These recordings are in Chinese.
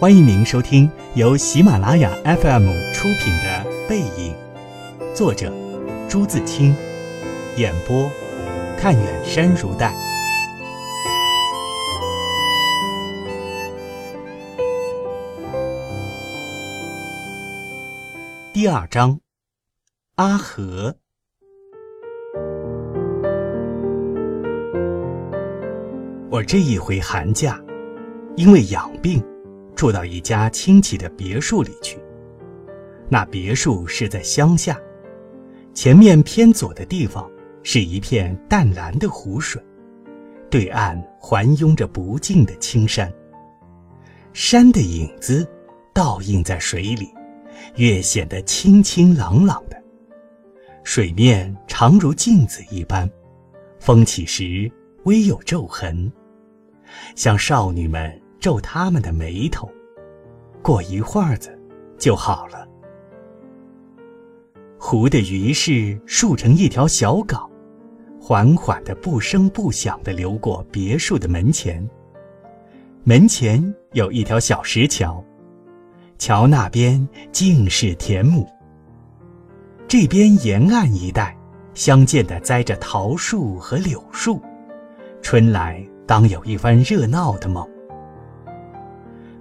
欢迎您收听由喜马拉雅 FM 出品的《背影》，作者朱自清，演播看远山如黛。第二章，阿和。我这一回寒假，因为养病。住到一家亲戚的别墅里去。那别墅是在乡下，前面偏左的地方是一片淡蓝的湖水，对岸环拥着不尽的青山。山的影子倒映在水里，越显得清清朗朗的。水面常如镜子一般，风起时微有皱痕，像少女们。皱他们的眉头，过一会儿子就好了。湖的鱼是竖成一条小港，缓缓的、不声不响的流过别墅的门前。门前有一条小石桥，桥那边尽是田亩。这边沿岸一带相间的栽着桃树和柳树，春来当有一番热闹的梦。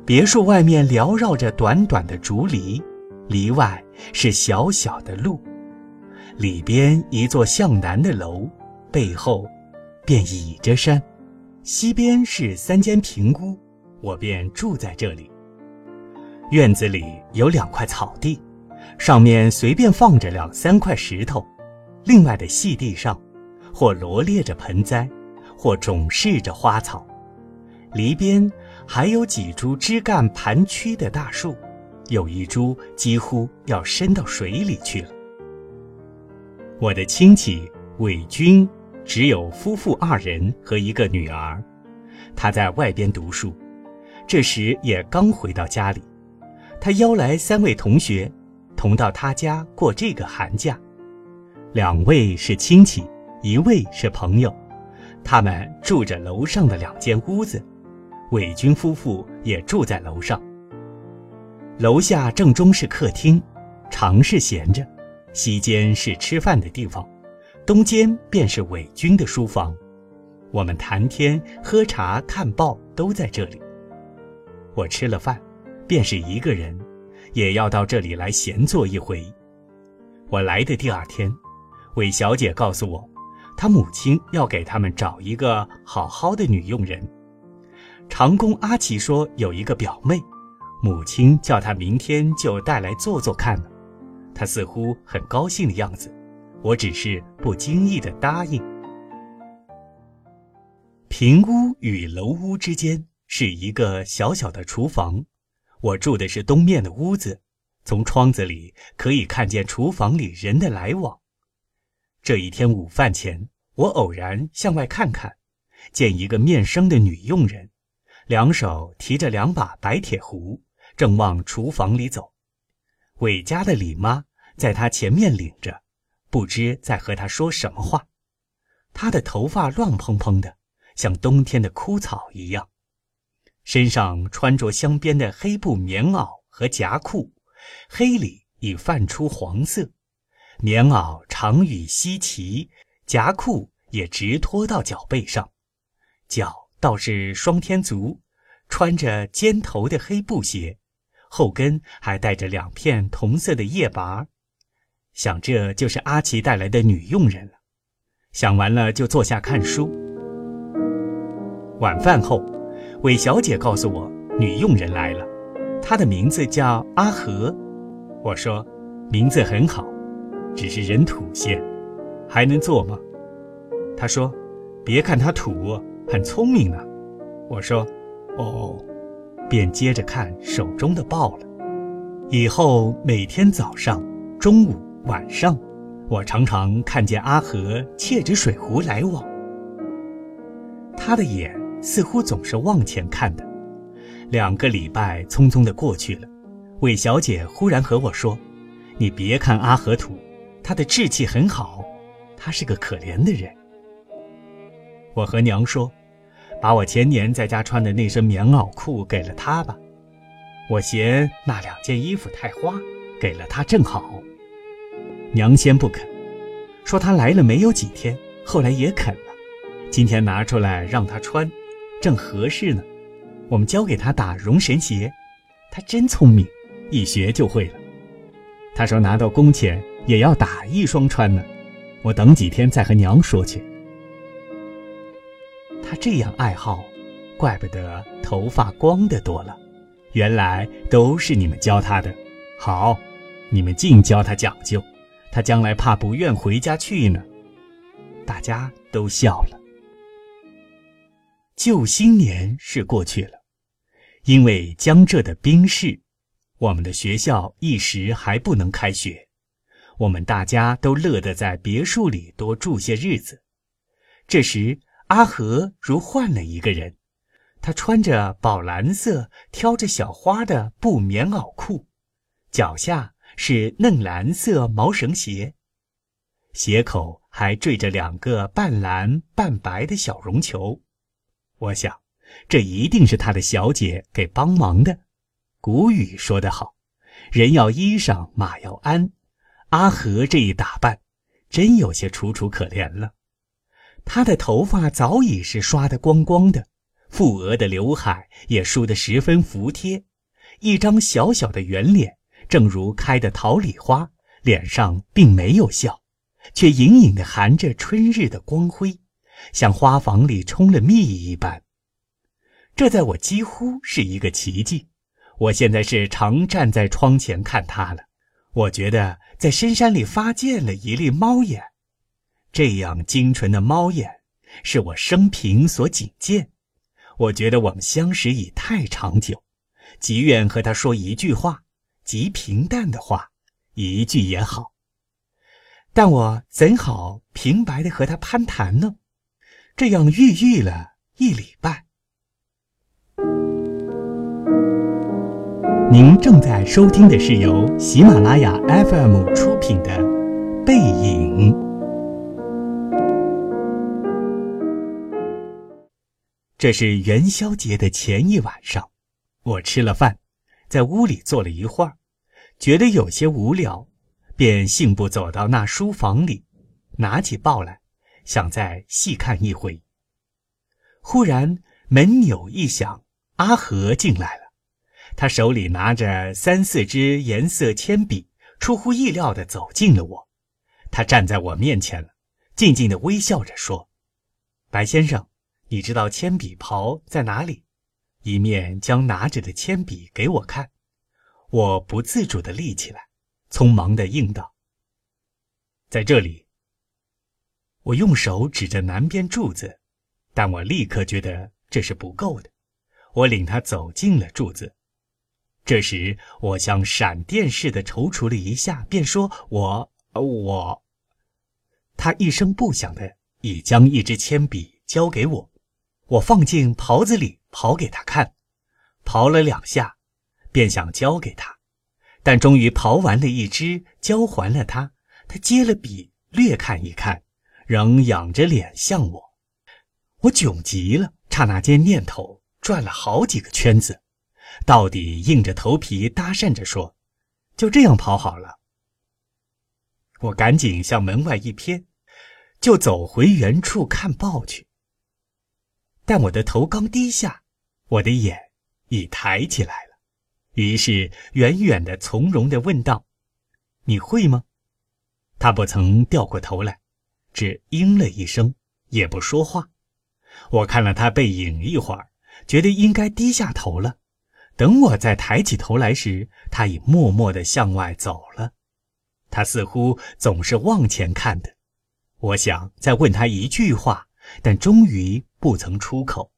别墅外面缭绕着短短的竹篱，篱外是小小的路，里边一座向南的楼，背后便倚着山，西边是三间平屋，我便住在这里。院子里有两块草地，上面随便放着两三块石头，另外的细地上，或罗列着盆栽，或种饰着花草，篱边。还有几株枝干盘曲的大树，有一株几乎要伸到水里去了。我的亲戚韦军只有夫妇二人和一个女儿，他在外边读书，这时也刚回到家里。他邀来三位同学，同到他家过这个寒假。两位是亲戚，一位是朋友，他们住着楼上的两间屋子。伪军夫妇也住在楼上。楼下正中是客厅，常是闲着；西间是吃饭的地方，东间便是伪军的书房。我们谈天、喝茶、看报都在这里。我吃了饭，便是一个人，也要到这里来闲坐一回。我来的第二天，韦小姐告诉我，她母亲要给他们找一个好好的女佣人。长工阿奇说：“有一个表妹，母亲叫他明天就带来做做看呢。他似乎很高兴的样子，我只是不经意的答应。平屋与楼屋之间是一个小小的厨房，我住的是东面的屋子，从窗子里可以看见厨房里人的来往。这一天午饭前，我偶然向外看看，见一个面生的女佣人。”两手提着两把白铁壶，正往厨房里走。韦家的李妈在他前面领着，不知在和他说什么话。她的头发乱蓬蓬的，像冬天的枯草一样，身上穿着镶边的黑布棉袄和夹裤，黑里已泛出黄色。棉袄长与稀奇，夹裤也直拖到脚背上，脚。倒是双天足，穿着尖头的黑布鞋，后跟还带着两片同色的叶拔。想这就是阿奇带来的女佣人了。想完了就坐下看书。晚饭后，韦小姐告诉我女佣人来了，她的名字叫阿和。我说名字很好，只是人土些，还能做吗？她说别看她土。很聪明呢，我说，哦，便接着看手中的报了。以后每天早上、中午、晚上，我常常看见阿和窃着水壶来往。他的眼似乎总是往前看的。两个礼拜匆匆的过去了，韦小姐忽然和我说：“你别看阿和土，他的志气很好，他是个可怜的人。”我和娘说。把我前年在家穿的那身棉袄裤给了他吧。我嫌那两件衣服太花，给了他正好。娘先不肯，说他来了没有几天，后来也肯了。今天拿出来让他穿，正合适呢。我们教给他打绒神鞋，他真聪明，一学就会了。他说拿到工钱也要打一双穿呢。我等几天再和娘说去。他这样爱好，怪不得头发光的多了。原来都是你们教他的，好，你们尽教他讲究，他将来怕不愿回家去呢。大家都笑了。旧新年是过去了，因为江浙的兵事，我们的学校一时还不能开学，我们大家都乐得在别墅里多住些日子。这时，阿和如换了一个人。他穿着宝蓝色、挑着小花的布棉袄裤，脚下是嫩蓝色毛绳鞋，鞋口还缀着两个半蓝半白的小绒球。我想，这一定是他的小姐给帮忙的。古语说得好：“人要衣裳，马要鞍。”阿和这一打扮，真有些楚楚可怜了。他的头发早已是刷得光光的。覆额的刘海也梳得十分服帖，一张小小的圆脸，正如开的桃李花，脸上并没有笑，却隐隐地含着春日的光辉，像花房里冲了蜜一般。这在我几乎是一个奇迹。我现在是常站在窗前看他了，我觉得在深山里发现了一粒猫眼，这样精纯的猫眼，是我生平所仅见。我觉得我们相识已太长久，极愿和他说一句话，极平淡的话，一句也好。但我怎好平白的和他攀谈呢？这样郁郁了一礼拜。您正在收听的是由喜马拉雅 FM 出品的《背影》。这是元宵节的前一晚上，我吃了饭，在屋里坐了一会儿，觉得有些无聊，便信步走到那书房里，拿起报来，想再细看一回。忽然门钮一响，阿和进来了，他手里拿着三四支颜色铅笔，出乎意料地走近了我，他站在我面前了，静静地微笑着说：“白先生。”你知道铅笔刨在哪里？一面将拿着的铅笔给我看，我不自主的立起来，匆忙的应道：“在这里。”我用手指着南边柱子，但我立刻觉得这是不够的。我领他走进了柱子，这时我像闪电似的踌躇了一下，便说：“我……我……”他一声不响的已将一支铅笔交给我。我放进袍子里刨给他看，刨了两下，便想交给他，但终于刨完了一只，交还了他。他接了笔，略看一看，仍仰着脸向我。我窘极了，刹那间念头转了好几个圈子，到底硬着头皮搭讪着说：“就这样刨好了。”我赶紧向门外一瞥，就走回原处看报去。但我的头刚低下，我的眼已抬起来了，于是远远的、从容的问道：“你会吗？”他不曾掉过头来，只应了一声，也不说话。我看了他背影一会儿，觉得应该低下头了。等我再抬起头来时，他已默默地向外走了。他似乎总是往前看的。我想再问他一句话。但终于不曾出口。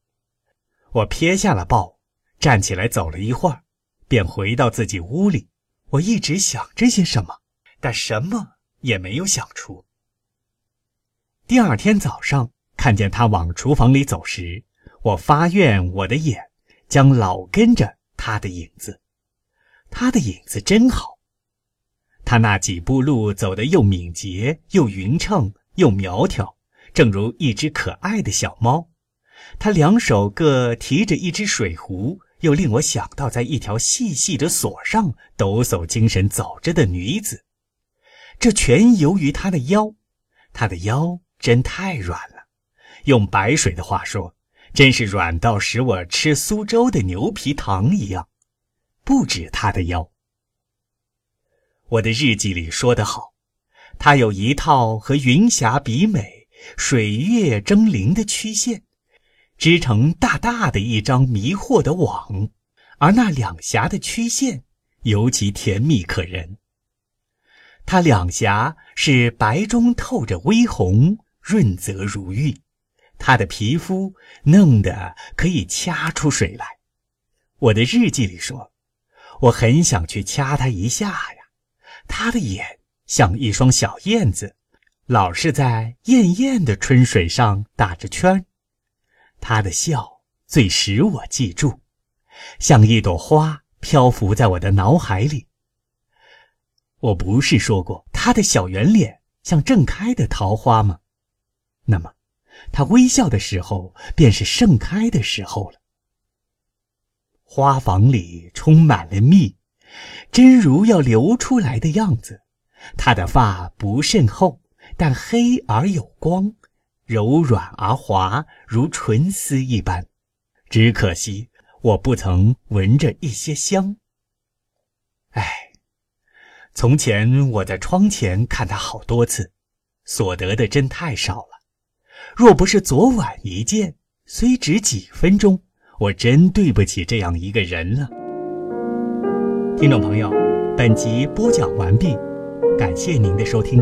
我撇下了报，站起来走了一会儿，便回到自己屋里。我一直想着些什么，但什么也没有想出。第二天早上看见他往厨房里走时，我发愿我的眼将老跟着他的影子。他的影子真好，他那几步路走得又敏捷，又匀称，又苗条。正如一只可爱的小猫，它两手各提着一只水壶，又令我想到在一条细细的锁上抖擞精神走着的女子。这全由于她的腰，她的腰真太软了。用白水的话说，真是软到使我吃苏州的牛皮糖一样。不止她的腰。我的日记里说得好，她有一套和云霞比美、水月争灵的曲线。织成大大的一张迷惑的网，而那两颊的曲线尤其甜蜜可人。她两颊是白中透着微红，润泽如玉，她的皮肤嫩得可以掐出水来。我的日记里说，我很想去掐她一下呀。她的眼像一双小燕子，老是在艳艳的春水上打着圈儿。他的笑最使我记住，像一朵花漂浮在我的脑海里。我不是说过他的小圆脸像正开的桃花吗？那么，他微笑的时候便是盛开的时候了。花房里充满了蜜，真如要流出来的样子。他的发不甚厚，但黑而有光。柔软而滑，如纯丝一般。只可惜我不曾闻着一些香。唉，从前我在窗前看他好多次，所得的真太少了。若不是昨晚一见，虽只几分钟，我真对不起这样一个人了。听众朋友，本集播讲完毕，感谢您的收听。